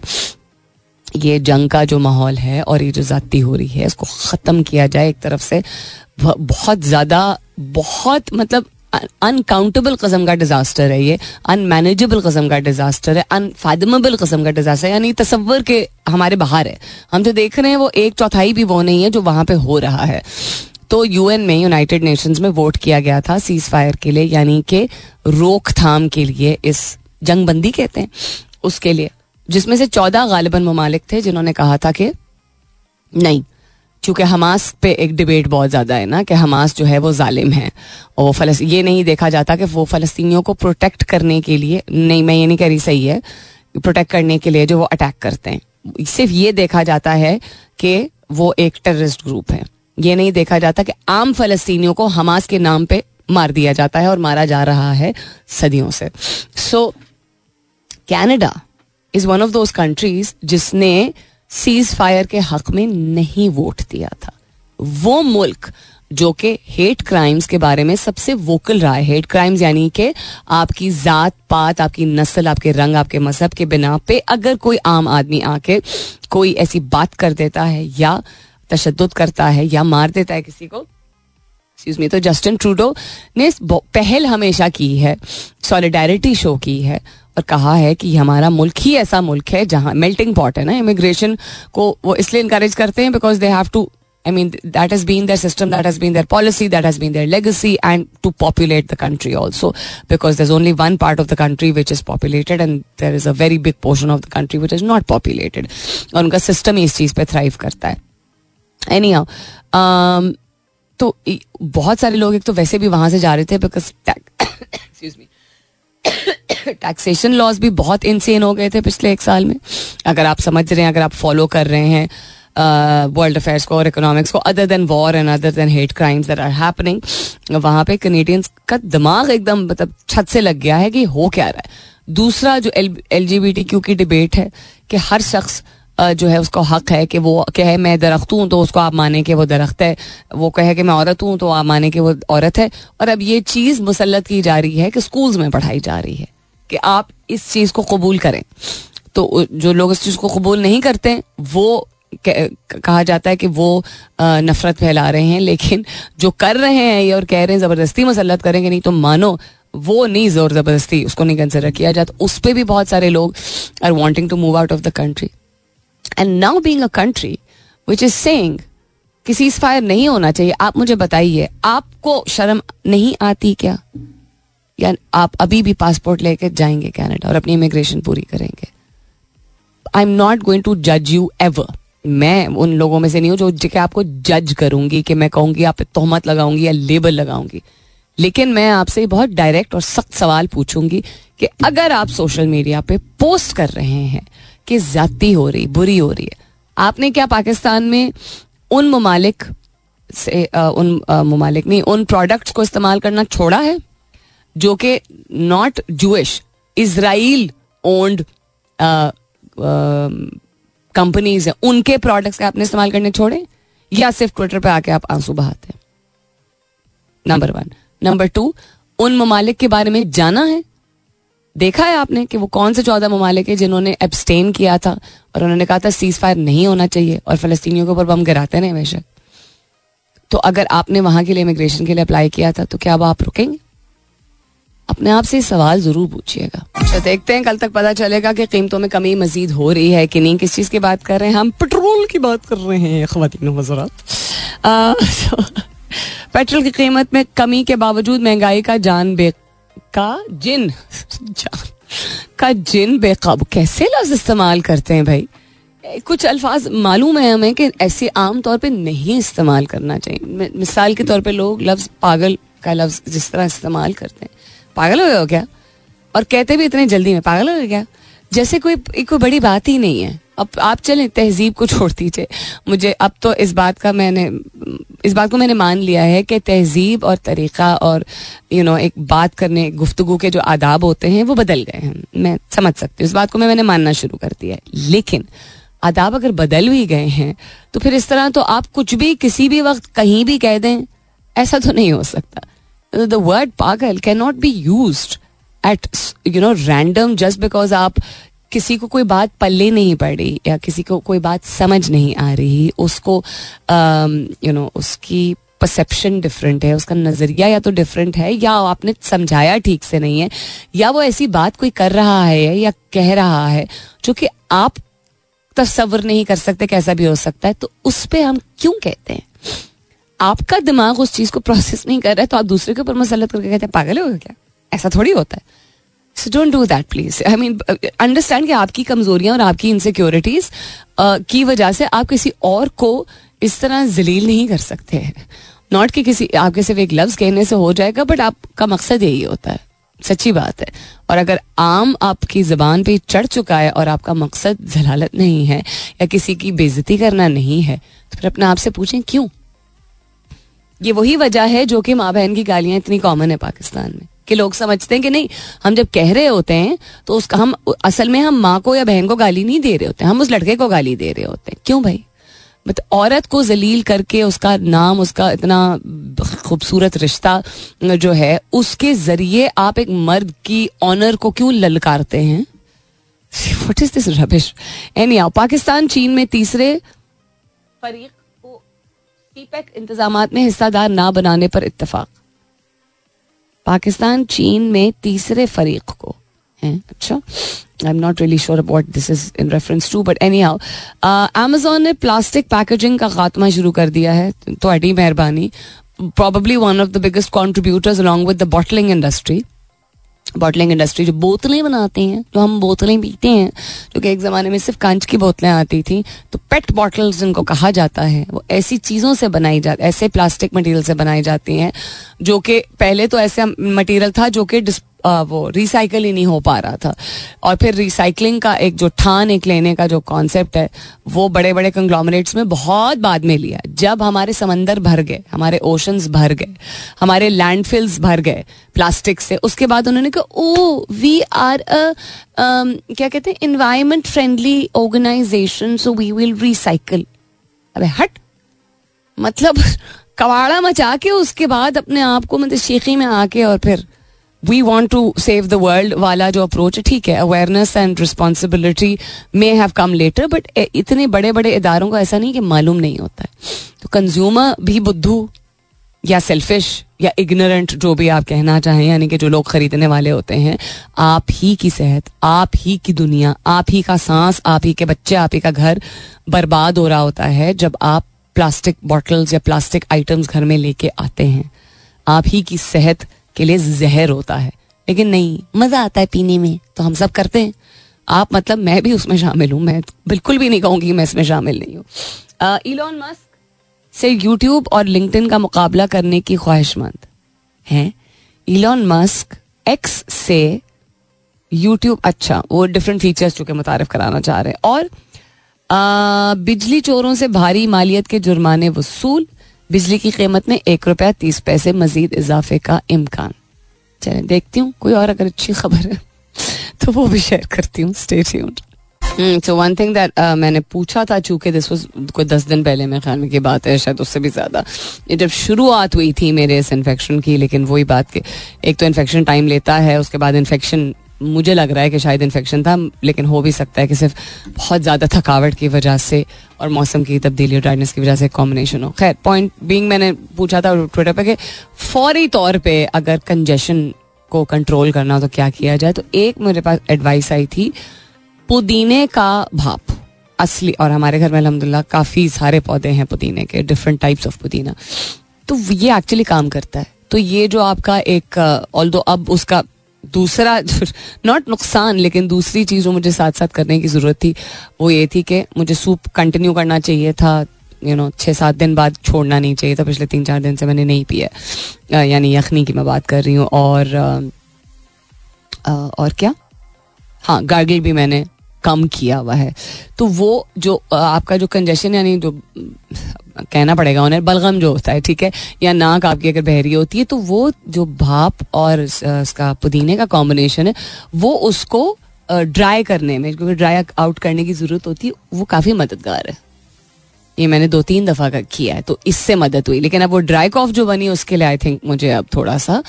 ये जंग का जो माहौल है और ये जो जाती हो रही है, इसको ख़त्म किया जाए एक तरफ़ से बहुत ज़्यादा, बहुत मतलब अनकाउंटेबल कस्म का डिजास्टर है ये अनमैनेजेबल कस्म का डिजास्टर है अनफादमेबल कस्म का डिजास्टर यानी तस्वर के हमारे बाहर है। हम जो देख रहे हैं वो एक चौथाई भी वो नहीं है जो वहाँ पे हो रहा है। तो यूएन में यूनाइटेड नेशंस में वोट किया गया था सीज फायर के लिए, यानी कि रोकथाम के लिए इस जंगबंदी कहते हैं, उसके लिए। जिसमें से चौदह गालिबन ममालिक थे जिन्होंने कहा था कि नहीं क्योंकि हमास पे एक डिबेट बहुत ज़्यादा है ना कि हमास जो है वो जालिम है और फलस ये नहीं देखा जाता कि वो फ़लस्तियों को प्रोटेक्ट करने के लिए नहीं मैं ये नहीं कह रही सही है प्रोटेक्ट करने के लिए जो वो अटैक करते हैं। सिर्फ़ ये देखा जाता है कि वो एक टेररिस्ट ग्रुप है। ये नहीं देखा जाता कि आम फलस्तियों को हमास के नाम पे मार दिया जाता है और मारा जा रहा है सदियों से। So so, Canada is one of those countries जिसने सीज फायर के हक में नहीं वोट दिया था। वो मुल्क जो कि हेट क्राइम्स के बारे में सबसे वोकल रहा है। हेट क्राइम्स यानी कि आपकी जात पात, आपकी नस्ल, आपके रंग, आपके मज़हब के बिना पे अगर कोई आम आदमी आके कोई ऐसी बात कर देता है या तशद करता है या मार देता है किसी को एक्सक्यूज मी तो जस्टिन ट्रूडो ने पहल हमेशा की है सॉलिडारिटी शो की है। और कहा है कि हमारा मुल्क ही ऐसा मुल्क है जहाँ मेल्टिंग पॉट है ना इमिग्रेशन को वो इसलिए इंकरेज करते हैं because they have to I mean, that has been their system, that has been their policy, that has been their legacy, and to populate the country also. Because there's only one part of the country which is populated, and there is a very big portion of the country which is not populated. और उनका system इस चीज़ पे thrive करता है any how um, तो बहुत सारे लोग एक तो वैसे भी वहाँ से जा रहे थे because excuse me taxation laws भी बहुत इंसेन हो गए थे पिछले एक साल में। अगर आप समझ रहे हैं, अगर आप फॉलो कर रहे हैं वर्ल्ड अफेयर्स को और इकोनॉमिक्स को other than war and other than hate crimes that are happening वहाँ पे कनेडियंस का दिमाग एकदम मतलब छत से लग गया है कि हो क्या रहा है। दूसरा जो एल जी बी टी की डिबेट है कि हर शख्स जो है उसको हक है कि वो कहे, मैं दरख्त हूँ तो उसको आप माने कि वो दरख्त है। वो कहे कि, मैं औरत हूँ तो आप माने कि वो औरत है। और अब ये चीज़ मुसलत की जा रही है कि स्कूल्स में पढ़ाई जा रही है कि आप इस चीज़ को कबूल करें। तो जो लोग इस चीज़ को कबूल नहीं करते, वो कहा जाता है कि वो नफरत फैला रहे हैं, लेकिन जो कर रहे हैं ये और कह रहे हैं, ज़बरदस्ती मुसलत करेंगे, नहीं तो मानो वो नहीं ज़ोर ज़बरदस्ती, उसको नहीं कंसिडर किया जाता उस पर भी बहुत सारे लोग are wanting to move out of the country and now being a country which is कि सीज फायर नहीं होना चाहिए, आप मुझे बताइए, आपको शर्म नहीं आती क्या? या आप अभी भी पासपोर्ट लेके जाएँगे कनाडा और अपनी इमिग्रेशन पूरी करेंगे? I am not going to जज यू एवर मैं उन लोगों में से नहीं हूँ जो आपको जज करूँगी कि मैं कहूँगी, आप तोहमत लगाऊँगी या लेबल लगाऊँगी। लेकिन मैं आपसे बहुत डायरेक्ट और सख्त सवाल पूछूँगी कि अगर आप सोशल मीडिया पे पोस्ट कर रहे हैं कि ज्यादती हो रही बुरी हो रही है। आपने क्या पाकिस्तान में उन ममालिक से आ, उन ममालिक नहीं उन प्रोडक्ट्स को इस्तेमाल करना छोड़ा है? जो कि not Jewish Israel owned companies हैं। उनके प्रोडक्ट्स आपने इस्तेमाल करने छोड़े? या सिर्फ़ ट्विटर पे आके आप आँसू बहाते हैं? नंबर वन नंबर टू उन ममालिक के बारे में जाना है? देखा है आपने कि वो कौन से चौदह ममालिक जिन्होंने एब्सटेन किया था? और उन्होंने कहा था सीज फायर नहीं होना चाहिए और फलस्तीनियों के ऊपर बम गिराते रहे हमेशा तो अगर आपने वहाँ के लिए इमिग्रेशन के लिए अप्लाई किया था तो क्या अब आप रुकेंगे? अपने आप से सवाल ज़रूर पूछिएगा। अच्छा देखते हैं, कल तक पता चलेगा कि कीमतों में कमी मजीद हो रही है कि नहीं। किस चीज़ की बात कर रहे हैं? हम पेट्रोल की बात कर रहे हैं खातिन हजरात [LAUGHS] पेट्रोल की कीमत में कमी के बावजूद महँगाई का जान बे का जिन का जिन बेकाबू, कैसे लफ्ज इस्तेमाल करते हैं भाई? कुछ अल्फाज मालूम है हमें कि ऐसे आम तौर पे नहीं इस्तेमाल करना चाहिए। मिसाल के तौर पे लोग लफ्ज पागल का लफ्ज जिस तरह इस्तेमाल करते हैं। पागल हो गया क्या? और कहते भी इतने जल्दी में पागल हो गया जैसे कोई कोई बड़ी बात ही नहीं है। अब आप चलें, तहजीब को छोड़ दीजिए। मुझे अब तो इस बात का मैंने, इस बात को मैंने मान लिया है कि तहजीब और तरीक़ा और यू नो एक बात करने गुफ्तु के जो आदाब होते हैं, वो बदल गए हैं। मैं समझ सकती हूँ। इस बात को मैं, मैंने मानना शुरू कर दिया है। लेकिन आदाब अगर बदल भी गए हैं तो फिर इस तरह तो आप कुछ भी, किसी भी वक्त कहीं भी कह दें, ऐसा तो नहीं हो सकता। द वर्ड पागल can not be use at you know random just because आप किसी को कोई बात पल्ले नहीं पड़ या किसी को कोई बात समझ नहीं आ रही, उसको यू नो उसकी परसेप्शन डिफरेंट है, उसका नज़रिया या तो डिफरेंट है, या आपने समझाया ठीक से नहीं है, या वो ऐसी बात कोई कर रहा है या कह रहा है जो कि आप तस्वर नहीं कर सकते कैसा भी हो सकता है तो उस पर हम क्यों कहते हैं? आपका दिमाग उस चीज़ को प्रोसेस नहीं कर रहा है तो आप दूसरे के ऊपर मसलत करके कहते हैं, पागल हो क्या? ऐसा थोड़ी होता है। So don't do that please I mean understand कि आपकी कमजोरियाँ और आपकी इनसिक्योरिटीज uh, की वजह से आप किसी और को इस तरह जलील नहीं कर सकते हैं। नॉट कि किसी आपके सिर्फ़ एक लफ्ज कहने से हो जाएगा बट आपका मकसद यही होता है। सच्ची बात है। और अगर आम आपकी जबान पे चढ़ चुका है और आपका मकसद जलालत नहीं है या किसी की बेजती करना नहीं है तो फिर अपने आप से पूछें क्यों? ये वही वजह है जो कि माँ बहन की गालियाँ इतनी कॉमन है पाकिस्तान में। कि लोग समझते हैं कि नहीं, हम जब कह रहे होते हैं तो उसका हम, असल में हम माँ को या बहन को गाली नहीं दे रहे होते, हम उस लड़के को गाली दे रहे होते हैं। क्यों भाई? बट औरत को जलील करके उसका नाम, उसका इतना खूबसूरत रिश्ता जो है, उसके ज़रिए आप एक मर्द की ऑनर को क्यों ललकारते हैं? What is this rubbish any Pakistan, चीन में तीसरे फरीक को सीपेक इंतज़ाम में हिस्सादार ना बनाने पर इतफाक पाकिस्तान, चीन में तीसरे फरीक को है। अच्छा? I am not really sure about this is in reference to but anyhow Amazon ने प्लास्टिक पैकेजिंग का खात्मा शुरू कर दिया है तो मेहरबानी। Probably one of the biggest contributors along with the bottling industry bottling industry जो बोतलें बनाते हैं, जो हम बोतलें पीते हैं, जो कि एक ज़माने में सिर्फ़ कांच की बोतलें आती थी तो पेट बॉटल्स जिनको कहा जाता है, वो ऐसी चीज़ों से बनाई जा, ऐसे प्लास्टिक मटेरियल से बनाई जाती हैं, जो कि पहले तो ऐसे मटेरियल था जो कि वो रिसाइकल ही नहीं हो पा रहा था। और फिर रिसाइकलिंग का एक जो ठान एक लेने का जो कॉन्सेप्ट है, वो बड़े बड़े कंग्लोमरेट्स में बहुत बाद में लिया। जब हमारे समंदर भर गए, हमारे ओशंस भर गए, हमारे लैंडफिल्स भर गए प्लास्टिक से, उसके बाद उन्होंने कहा ओ वी आर अ क्या कहते हैं environment friendly organization so we will recycle अबे हट! मतलब कवाड़ा मचा के उसके बाद अपने आप को मतलब शेखी में आके और फिर we want to save the world वाला जो अप्रोच है ठीक है awareness and responsibility may have come later but इतने बड़े बड़े इदारों को ऐसा नहीं कि मालूम नहीं होता है। तो कंज्यूमर भी बुद्धू या सेल्फिश या इग्नोरेंट जो भी आप कहना चाहें, यानी कि जो लोग खरीदने वाले होते हैं, आप ही की सेहत, आप ही की दुनिया, आप ही का सांस, आप ही के बच्चे, आप ही का घर बर्बाद हो रहा होता है जब आप प्लास्टिक बॉटल्स या प्लास्टिक आइटम्स घर में लेके आते हैं। आप ही की सेहत के लिए जहर होता है। लेकिन नहीं मज़ा आता है पीने में तो हम सब करते हैं। आप मतलब मैं भी उसमें शामिल हूँ मैं बिल्कुल भी नहीं कहूँगी मैं इसमें शामिल नहीं हूँ। इलॉन मस्क से यूट्यूब और लिंक्डइन का मुकाबला करने की ख्वाहिशमंद है। इलॉन मस्क एक्स से यूट्यूब अच्छा वो डिफरेंट फीचर्स चूँकि मुतारफ कराना चाह रहे हैं। और आ, बिजली चोरों से भारी मालियत के जुर्माने वसूल बिजली की कीमत में एक रुपया तीस पैसे मजीद इजाफे का इम्कान। चले, देखती हूँ, कोई और अगर अच्छी खबर है [LAUGHS] तो वो भी शेयर करती हूँ सो वन थिंग दैट मैंने पूछा था, चूँकि दिस वाज कोई दस दिन पहले मेरे ख्याल में की बात है, शायद उससे भी ज़्यादा। जब शुरुआत हुई थी मेरे इस इन्फेक्शन की, लेकिन वही बात के एक तो इन्फेक्शन टाइम लेता है, उसके बाद इन्फेक्शन मुझे लग रहा है कि शायद इन्फेक्शन था, लेकिन हो भी सकता है कि सिर्फ़ बहुत ज़्यादा थकावट की वजह से और मौसम की तब्दीली और ड्राइनेस की वजह से कॉम्बिनेशन हो। खैर पॉइंट बीइंग मैंने पूछा था ट्विटर पे कि फौरी तौर पे अगर कंजेशन को कंट्रोल करना हो तो क्या किया जाए? तो एक मेरे पास एडवाइस आई थी, पुदीने का भाप। असली और हमारे घर में अलहमदिल्ला काफ़ी सारे पौधे हैं पुदीने के डिफरेंट टाइप्स ऑफ़ पुदीना। तो ये एक्चुअली काम करता है। तो ये जो आपका एक ऑल दो अब उसका दूसरा [LAUGHS] नॉट नुकसान लेकिन दूसरी चीज़ जो मुझे साथ साथ करने की ज़रूरत थी वो ये थी कि मुझे सूप कंटिन्यू करना चाहिए था यू नो छः सात दिन बाद छोड़ना नहीं चाहिए था पिछले तीन चार दिन से मैंने नहीं पिया। यानी यखनी की मैं बात कर रही हूँ और आ, और क्या? हाँ गार्गिल भी मैंने कम किया हुआ है। तो वो जो आपका जो कंजेशन यानी जो, कहना पड़ेगा उन्हें, बलगम जो होता है, ठीक है, या नाक आपकी अगर बहरी होती है तो वो जो भाप और उसका पुदीने का कॉम्बिनेशन है, वो उसको ड्राई करने में, क्योंकि ड्राई आउट करने की ज़रूरत होती है, वो काफ़ी मददगार है। ये मैंने दो तीन दफ़ा का किया है तो इससे मदद हुई, लेकिन अब वो ड्राई कॉफ जो बनी, उसके लिए आई थिंक मुझे अब थोड़ा सा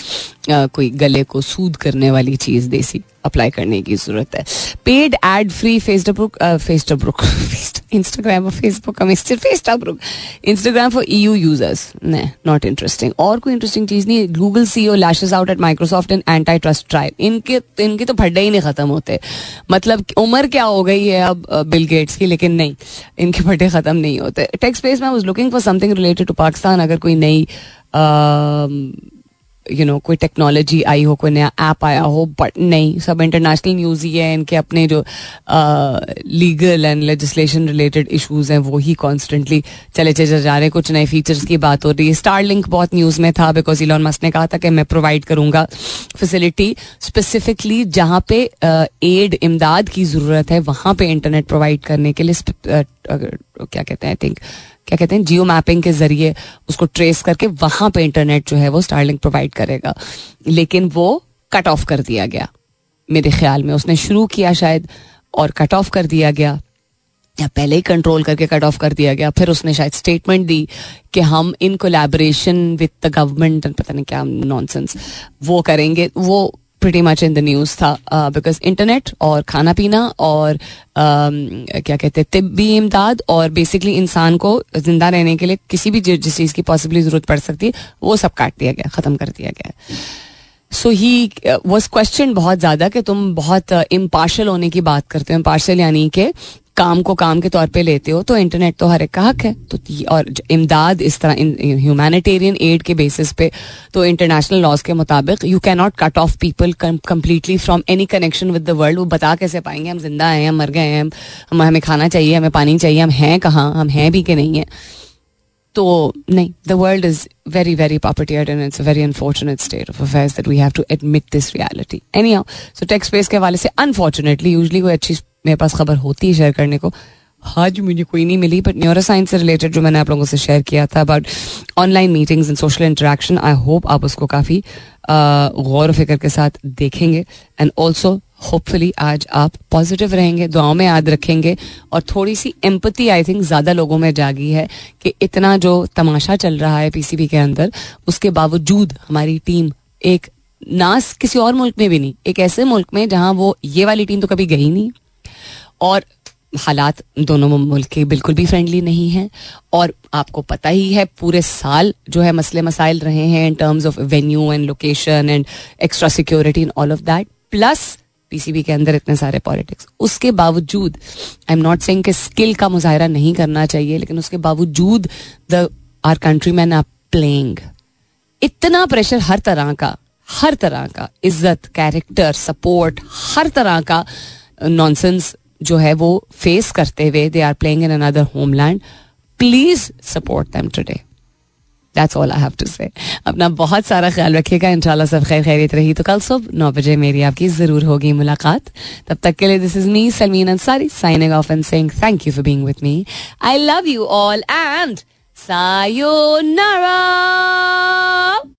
कोई गले को सूद करने वाली चीज़ देसी अप्लाई करने की ज़रूरत है। Paid ad free Facebook Facebook Instagram और Facebook Facebook Instagram for EU users ने नॉट इंटरेस्टिंग और कोई इंटरेस्टिंग चीज़ नहीं Google C O lashes out at Microsoft and antitrust tribe इनके इनके तो फड्डे ही नहीं खत्म होते। मतलब उम्र क्या हो गई है अब बिल गेट्स की, लेकिन नहीं। इनके फड्डे खत्म नहीं होते। टेक्स स्पेस में was looking for something related to Pakistan अगर कोई नई यू नो कोई टेक्नोलॉजी आई हो, कोई नया ऐप आया हो बट नहीं, सब इंटरनेशनल न्यूज़ ही है, इनके अपने जो legal and legislation related issues हैं, वो ही कॉन्स्टेंटली चले चले जा रहे हैं। कुछ नए फीचर्स की बात हो रही है। स्टार लिंक बहुत न्यूज़ में था बिकॉज़ इलॉन मस्क ने कहा था कि मैं प्रोवाइड करूँगा फैसिलिटी स्पेसिफिकली जहाँ पे एड इमदाद की ज़रूरत है, वहाँ पे इंटरनेट प्रोवाइड करने के लिए क्या कहते हैं आई थिंक क्या कहते हैं जियो मैपिंग के ज़रिए उसको ट्रेस करके वहाँ पे इंटरनेट जो है वो स्टारलिंक प्रोवाइड करेगा। लेकिन वो कट ऑफ़ कर दिया गया। मेरे ख्याल में उसने शुरू किया शायद और कट ऑफ़ कर दिया गया। या पहले ही कंट्रोल करके कट ऑफ़ कर दिया गया। फिर उसने शायद स्टेटमेंट दी कि हम in collaboration with the government पता नहीं क्या नॉनसेंस वो करेंगे। वो pretty much in the news था बिकॉज़ इंटरनेट और खाना पीना और uh, क्या कहते हैं तिब्बी इमदाद और बेसिकली इंसान को ज़िंदा रहने के लिए किसी भी जिस चीज़ की पॉसिबली ज़रूरत पड़ सकती है वो सब काट दिया गया ख़त्म कर दिया गया। सो ही वॉज़ क्वेश्चन बहुत ज़्यादा कि तुम बहुत इम्पार्शल uh, होने की बात करते हो इम्पार्शल यानी कि काम को काम के तौर पे लेते हो तो इंटरनेट तो हर एक का हक है। तो और इमदाद इस तरह ह्यूमैनिटेरियन एड के बेसिस पे तो इंटरनेशनल लॉज के मुताबिक you can not cut off people completely from any connection with the world वो बता कैसे पाएँगे, हम ज़िंदा हैं, हम मर गए हैं, हम, हमें खाना चाहिए, हमें पानी चाहिए, हम हैं कहाँ, हम हैं भी कि नहीं है? तो नहीं the world is very very पॉपर्टियड and it's very unfortunate state of affairs that we have to admit this reality anyhow so tech's space के हवाले से अनफॉर्चुनेटली यूजली कोई अच्छी मेरे पास खबर होती है शेयर करने को। आज मुझे कोई नहीं मिली बट न्यूरो साइंस से रिलेटेड जो मैंने आप लोगों से शेयर किया था about online meetings and social interaction I hope आप उसको काफ़ी गौर फ़िक्र के साथ देखेंगे। एंड ऑल्सो होपफुली आज आप पॉजिटिव रहेंगे, दुआओं में याद रखेंगे। और थोड़ी सी एम्पति आई थिंक ज़्यादा लोगों में जागी है कि इतना जो तमाशा चल रहा है पीसीबी के अंदर, उसके बावजूद हमारी टीम एक नास किसी और मुल्क में भी नहीं, एक ऐसे मुल्क में जहाँ वो ये वाली टीम तो कभी गई नहीं। और हालात दोनों मुल्क के बिल्कुल भी फ्रेंडली नहीं हैं। और आपको पता ही है, पूरे साल जो है मसले मसाइल रहे हैं in terms of venue and location and extra security in all of that plus PCB के अंदर इतने सारे पॉलिटिक्स उसके बावजूद आई एम नॉट सेइंग कि स्किल का मुजाहरा नहीं करना चाहिए, लेकिन उसके बावजूद their countrymen are playing इतना प्रेशर हर तरह का, हर तरह का, इज़्ज़त कैरेक्टर सपोर्ट हर तरह का नॉनसेंस जो है वो फेस करते हुए they are playing in another homeland please support them today that's all I have to say अपना बहुत सारा ख्याल रखिएगा, इंशाल्लाह सब खैर खैरियत रही। तो कल सुबह नौ बजे मेरी आपकी ज़रूर होगी मुलाकात। तब तक के लिए this is me Salmeen Ansari signing off and saying thank you for being with me I love you all and sayonara